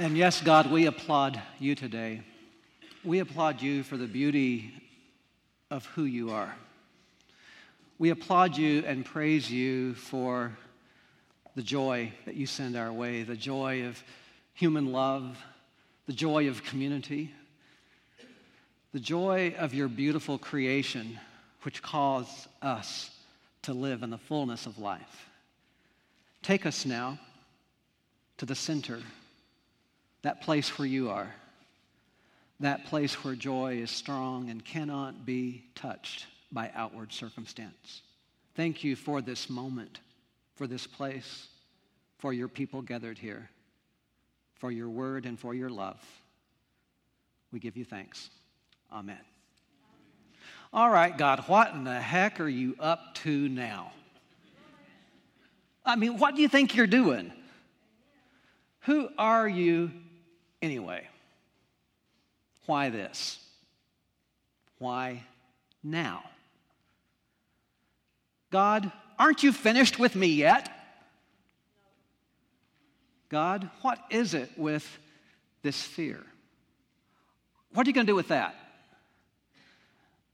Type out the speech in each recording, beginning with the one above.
And yes, God, we applaud you today. We applaud you for the beauty of who you are. We applaud you and praise you for the joy that you send our way, the joy of human love, the joy of community, the joy of your beautiful creation, which calls us to live in the fullness of life. Take us now to the center, that place where you are, that place where joy is strong and cannot be touched by outward circumstance. Thank you for this moment, for this place, for your people gathered here, for your word and for your love. We give you thanks. Amen. All right, God, what in the heck are you up to now? I mean, what do you think you're doing? Who are you anyway? Why this? Why now? God, aren't you finished with me yet? God, what is it with this fear? What are you going to do with that?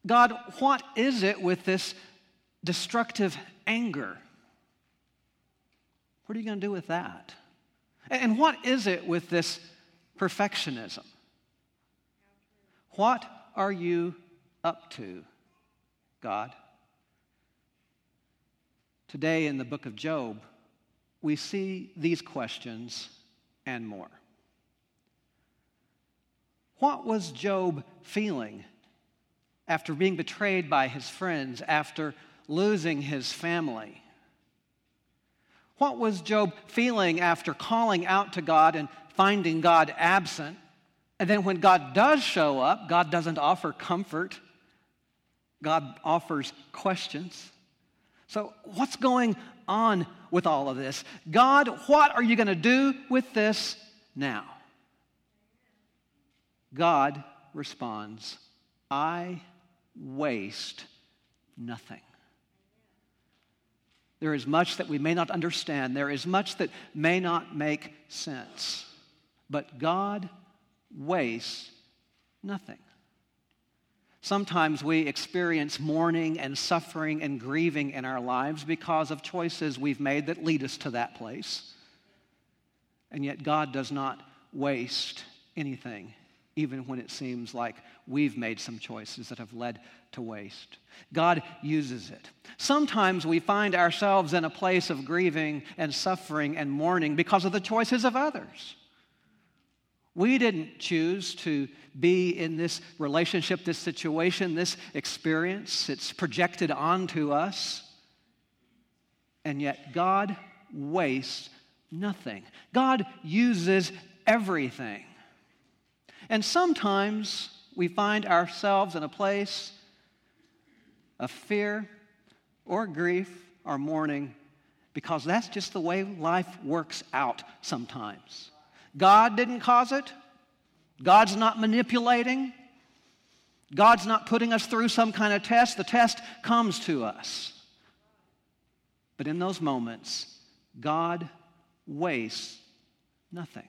God, what is it with this destructive anger? What are you going to do with that? And what is it with this perfectionism? What are you up to, God? Today in the book of Job, we see these questions and more. What was Job feeling after being betrayed by his friends, after losing his family? What was Job feeling after calling out to God and finding God absent? And then when God does show up, God doesn't offer comfort, God offers questions. So, what's going on with all of this? God, what are you going to do with this now? God responds, I waste nothing. There is much that we may not understand. There is much that may not make sense. But God wastes nothing. Sometimes we experience mourning and suffering and grieving in our lives because of choices we've made that lead us to that place. And yet, God does not waste anything even when it seems like we've made some choices that have led to waste. God uses it. Sometimes we find ourselves in a place of grieving and suffering and mourning because of the choices of others. We didn't choose to be in this relationship, this situation, this experience. It's projected onto us. And yet, God wastes nothing. God uses everything. And sometimes we find ourselves in a place of fear or grief or mourning because that's just the way life works out sometimes. God didn't cause it, God's not manipulating. God's not putting us through some kind of test. The test comes to us. But in those moments, God wastes nothing.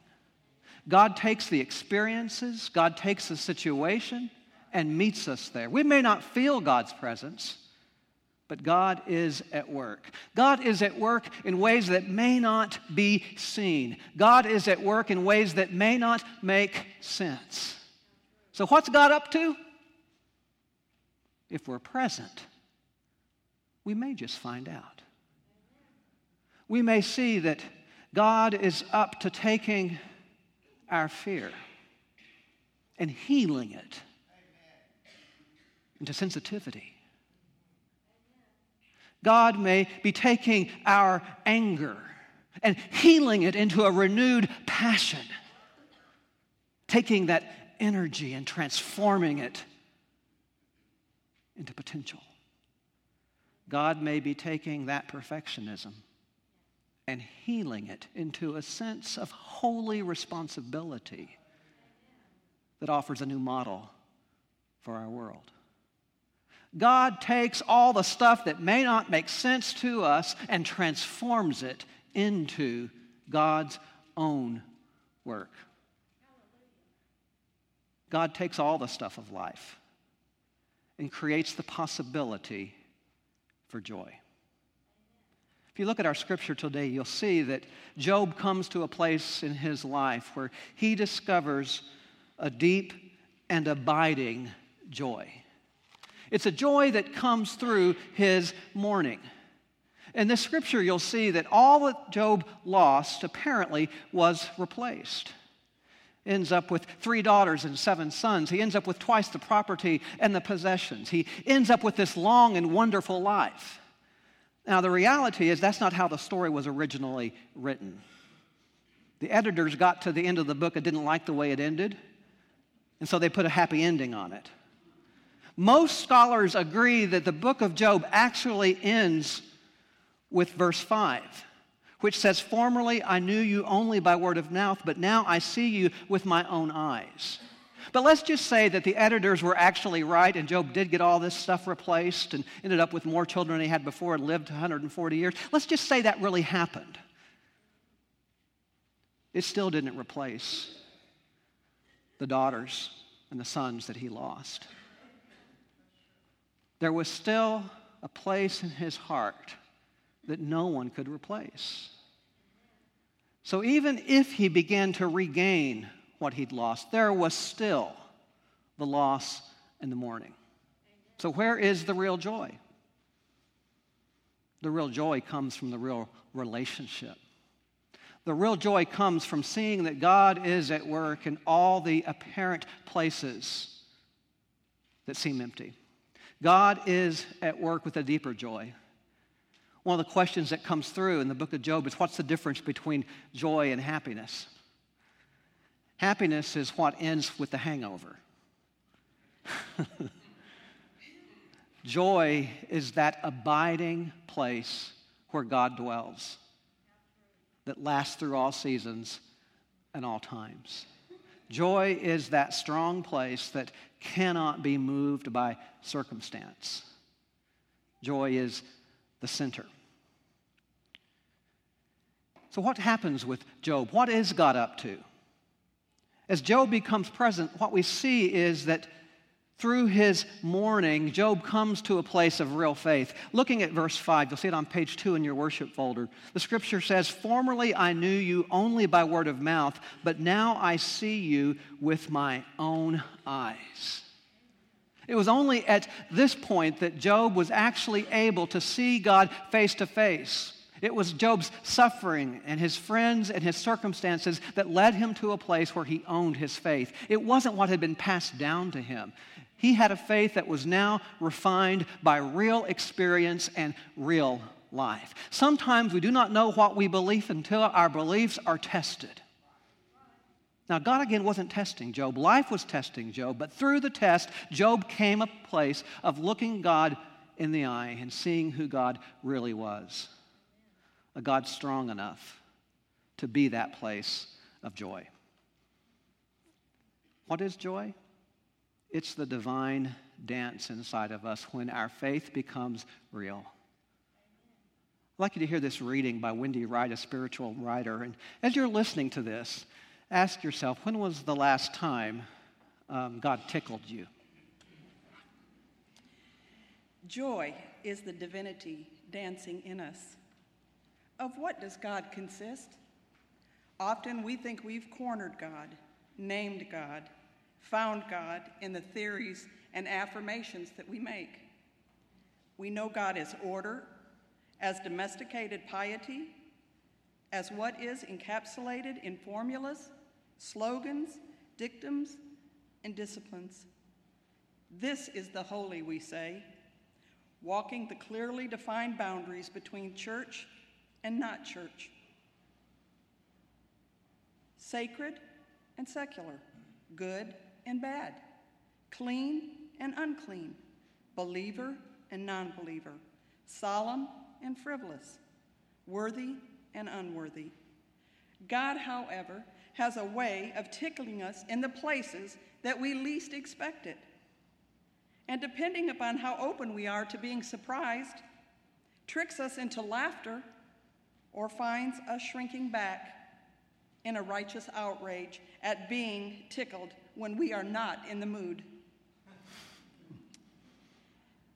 God takes the experiences, God takes the situation, and meets us there. We may not feel God's presence, but God is at work. God is at work in ways that may not be seen. God is at work in ways that may not make sense. So, what's God up to? If we're present, we may just find out. We may see that God is up to taking our fear and healing it into sensitivity. God may be taking our anger and healing it into a renewed passion, taking that energy and transforming it into potential. God may be taking that perfectionism and healing it into a sense of holy responsibility that offers a new model for our world. God takes all the stuff that may not make sense to us and transforms it into God's own work. God takes all the stuff of life and creates the possibility for joy. If you look at our scripture today, you'll see that Job comes to a place in his life where he discovers a deep and abiding joy. It's a joy that comes through his mourning. In this scripture, you'll see that all that Job lost apparently was replaced. Ends up with three daughters and seven sons. He ends up with twice the property and the possessions. He ends up with this long and wonderful life. Now, the reality is that's not how the story was originally written. The editors got to the end of the book and didn't like the way it ended, and so they put a happy ending on it. Most scholars agree that the book of Job actually ends with verse 5, which says, Formerly I knew you only by word of mouth, but now I see you with my own eyes. But let's just say that the editors were actually right, and Job did get all this stuff replaced and ended up with more children than he had before and lived 140 years. Let's just say that really happened. It still didn't replace the daughters and the sons that he lost. There was still a place in his heart that no one could replace. So even if he began to regain what he'd lost, there was still the loss and the mourning. So, where is the real joy? The real joy comes from the real relationship. The real joy comes from seeing that God is at work in all the apparent places that seem empty. God is at work with a deeper joy. One of the questions that comes through in the book of Job is what's the difference between joy and happiness? Happiness is what ends with the hangover. Joy is that abiding place where God dwells that lasts through all seasons and all times. Joy is that strong place that cannot be moved by circumstance. Joy is the center. So, what happens with Job? What is God up to? As Job becomes present, what we see is that through his mourning, Job comes to a place of real faith. Looking at verse 5, you'll see it on page 2 in your worship folder. The scripture says, Formerly I knew you only by word of mouth, but now I see you with my own eyes. It was only at this point that Job was actually able to see God face to face. It was Job's suffering and his friends and his circumstances that led him to a place where he owned his faith. It wasn't what had been passed down to him. He had a faith that was now refined by real experience and real life. Sometimes we do not know what we believe until our beliefs are tested. Now, God again wasn't testing Job. Life was testing Job, but through the test, Job came a place of looking God in the eye and seeing who God really was a God strong enough to be that place of joy. What is joy? It's the divine dance inside of us when our faith becomes real. I'd like you to hear this reading by Wendy Wright, a spiritual writer. And as you're listening to this, ask yourself when was the last time um, God tickled you? Joy is the divinity dancing in us. Of what does God consist? Often we think we've cornered God, named God, found God in the theories and affirmations that we make. We know God as order, as domesticated piety, as what is encapsulated in formulas, slogans, dictums, and disciplines. This is the holy, we say, walking the clearly defined boundaries between church and not church, sacred and secular, good and bad, clean and unclean, believer and non believer, solemn and frivolous, worthy and unworthy. God, however, has a way of tickling us in the places that we least expect it. And depending upon how open we are to being surprised, tricks us into laughter or finds us shrinking back in a righteous outrage at being tickled when we are not in the mood.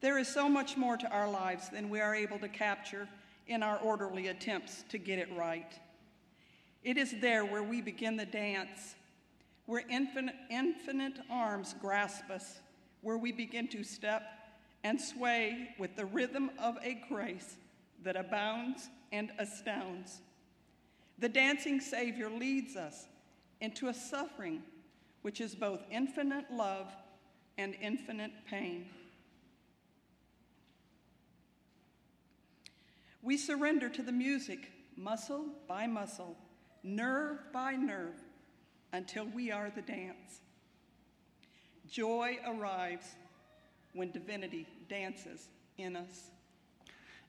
There is so much more to our lives than we are able to capture in our orderly attempts to get it right. It is there where we begin the dance, where infinite, infinite arms grasp us, where we begin to step and sway with the rhythm of a grace that abounds and astounds. The dancing Savior leads us into a suffering which is both infinite love and infinite pain. We surrender to the music, muscle by muscle, nerve by nerve, until we are the dance. Joy arrives when divinity dances in us.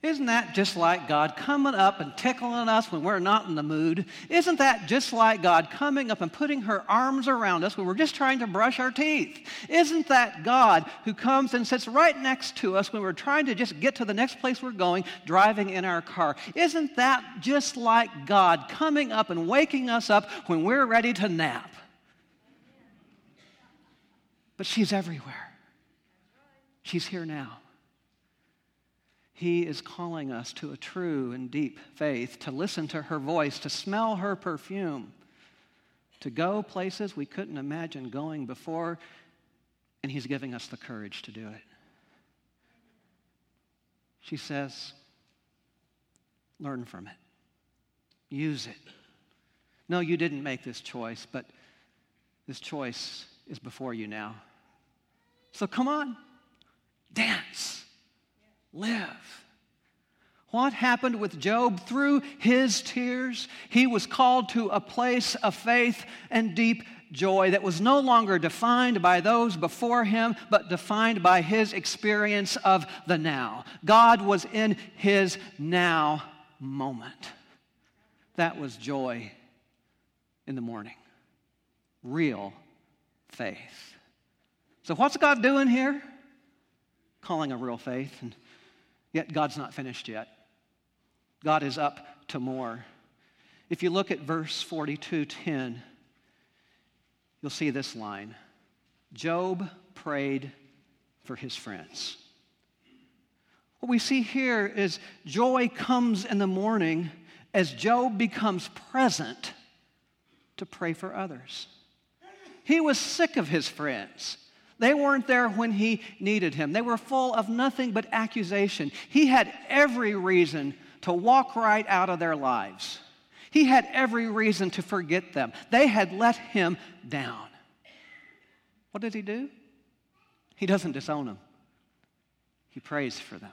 Isn't that just like God coming up and tickling us when we're not in the mood? Isn't that just like God coming up and putting her arms around us when we're just trying to brush our teeth? Isn't that God who comes and sits right next to us when we're trying to just get to the next place we're going, driving in our car? Isn't that just like God coming up and waking us up when we're ready to nap? But she's everywhere. She's here now. He is calling us to a true and deep faith, to listen to her voice, to smell her perfume, to go places we couldn't imagine going before, and He's giving us the courage to do it. She says, Learn from it, use it. No, you didn't make this choice, but this choice is before you now. So come on, dance live. What happened with Job through his tears? He was called to a place of faith and deep joy that was no longer defined by those before him, but defined by his experience of the now. God was in his now moment. That was joy in the morning. Real faith. So, what's God doing here? Calling a real faith. And Yet God's not finished yet. God is up to more. If you look at verse 42:10, you'll see this line. Job prayed for his friends. What we see here is joy comes in the morning as Job becomes present to pray for others. He was sick of his friends. They weren't there when he needed him. They were full of nothing but accusation. He had every reason to walk right out of their lives. He had every reason to forget them. They had let him down. What did he do? He doesn't disown them, he prays for them.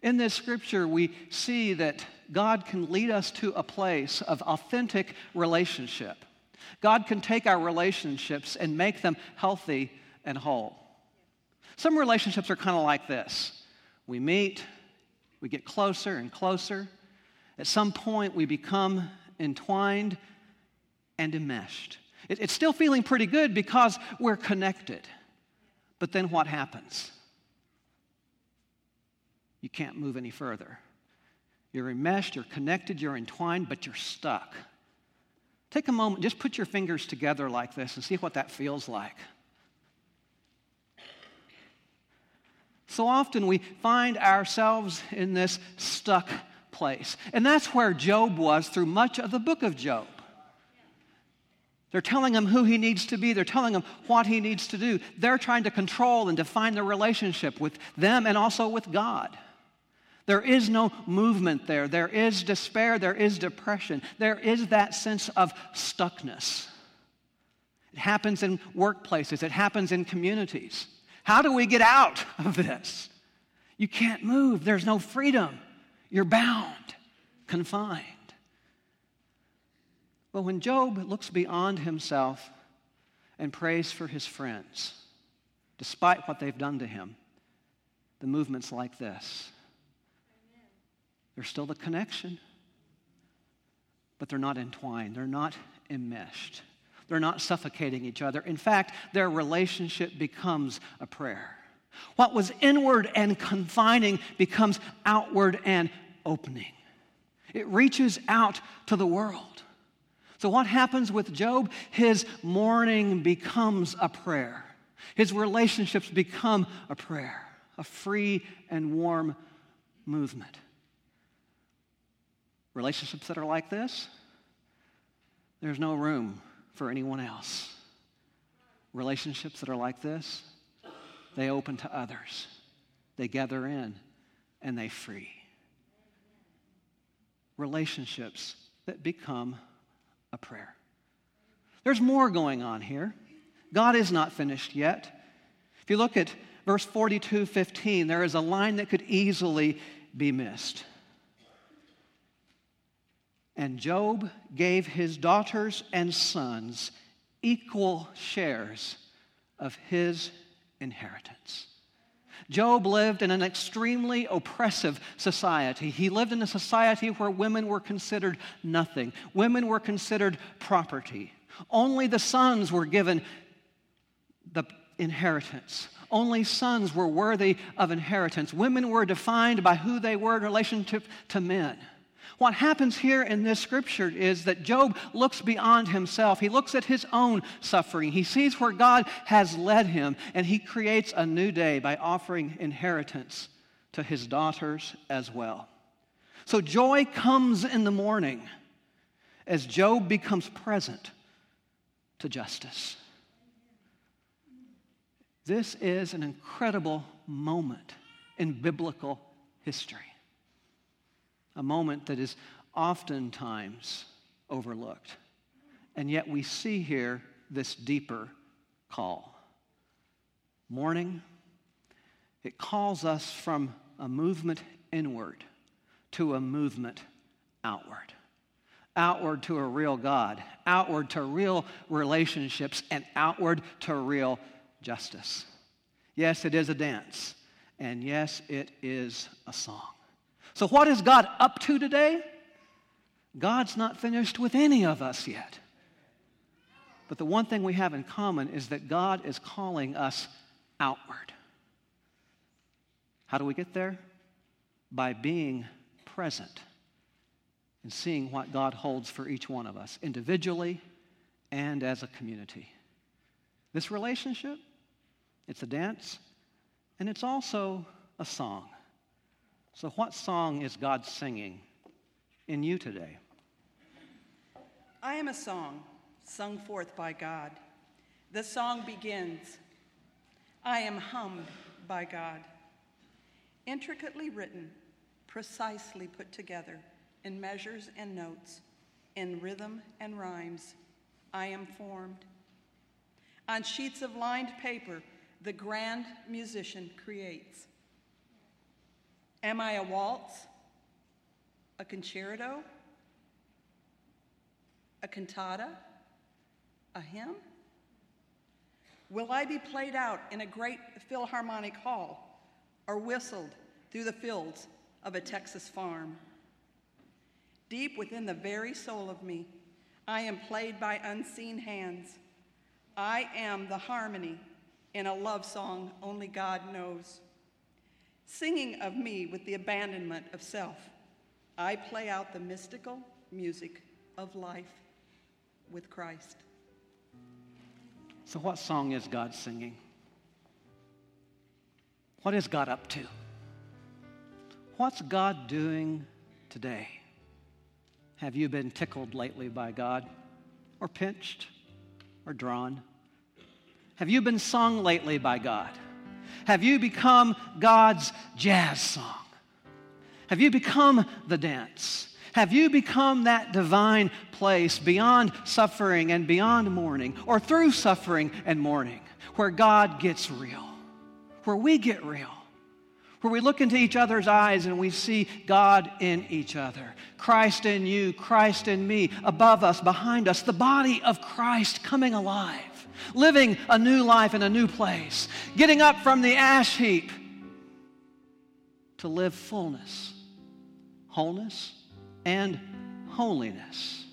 In this scripture, we see that God can lead us to a place of authentic relationship. God can take our relationships and make them healthy and whole. Some relationships are kind of like this we meet, we get closer and closer. At some point, we become entwined and enmeshed. it's still feeling pretty good because we're connected. But then what happens? You can't move any further. You're enmeshed, you're connected, you're entwined, but you're stuck. Take a moment, just put your fingers together like this and see what that feels like. So often we find ourselves in this stuck place. And that's where Job was through much of the book of Job. They're telling him who he needs to be. They're telling him what he needs to do. They're trying to control and define the relationship with them and also with God. There is no movement there. There is despair. There is depression. There is that sense of stuckness. It happens in workplaces, it happens in communities. How do we get out of this? You can't move, there's no freedom. You're bound, confined. But when Job looks beyond himself and prays for his friends, despite what they've done to him, the movement's like this there's still the connection, but they're not entwined, they're not enmeshed, they're not suffocating each other. In fact, their relationship becomes a prayer. What was inward and confining becomes outward and opening. It reaches out to the world. So, what happens with Job? His mourning becomes a prayer, his relationships become a prayer, a free and warm movement. Relationships that are like this, there's no room for anyone else. Relationships that are like this, they open to others, they gather in, and they free. Relationships that become a prayer. There's more going on here. God is not finished yet. If you look at verse 42 15, there is a line that could easily be missed. And Job gave his daughters and sons equal shares of his inheritance. Job lived in an extremely oppressive society. He lived in a society where women were considered nothing, women were considered property. Only the sons were given the inheritance. Only sons were worthy of inheritance. Women were defined by who they were in relationship to men. What happens here in this scripture is that Job looks beyond himself. He looks at his own suffering. He sees where God has led him, and he creates a new day by offering inheritance to his daughters as well. So joy comes in the morning as Job becomes present to justice. This is an incredible moment in biblical history a moment that is oftentimes overlooked. And yet we see here this deeper call. Mourning, it calls us from a movement inward to a movement outward. Outward to a real God, outward to real relationships, and outward to real justice. Yes, it is a dance, and yes, it is a song. So, what is God up to today? God's not finished with any of us yet. But the one thing we have in common is that God is calling us outward. How do we get there? By being present and seeing what God holds for each one of us, individually and as a community. This relationship, it's a dance, and it's also a song. So, what song is God singing in you today? I am a song sung forth by God. The song begins I am hummed by God. Intricately written, precisely put together in measures and notes, in rhythm and rhymes, I am formed. On sheets of lined paper, the grand musician creates. Am I a waltz? A concerto? A cantata? A hymn? Will I be played out in a great philharmonic hall or whistled through the fields of a Texas farm? Deep within the very soul of me, I am played by unseen hands. I am the harmony in a love song only God knows. Singing of me with the abandonment of self, I play out the mystical music of life with Christ. So, what song is God singing? What is God up to? What's God doing today? Have you been tickled lately by God, or pinched, or drawn? Have you been sung lately by God? Have you become God's jazz song? Have you become the dance? Have you become that divine place beyond suffering and beyond mourning, or through suffering and mourning, where God gets real, where we get real? where we look into each other's eyes and we see God in each other. Christ in you, Christ in me, above us, behind us, the body of Christ coming alive living a new life in a new place, getting up from the ash heap to live fullness, wholeness, and holiness.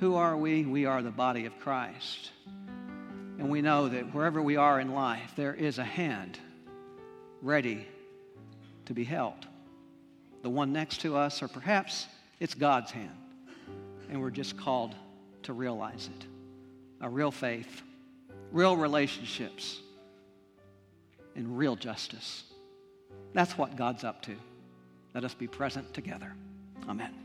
Who are we? We are the body of Christ. And we know that wherever we are in life, there is a hand ready to be held. The one next to us, or perhaps it's God's hand. and we're just called to realize it. A real faith, real relationships, and real justice. That's what God's up to. Let us be present together. Amen.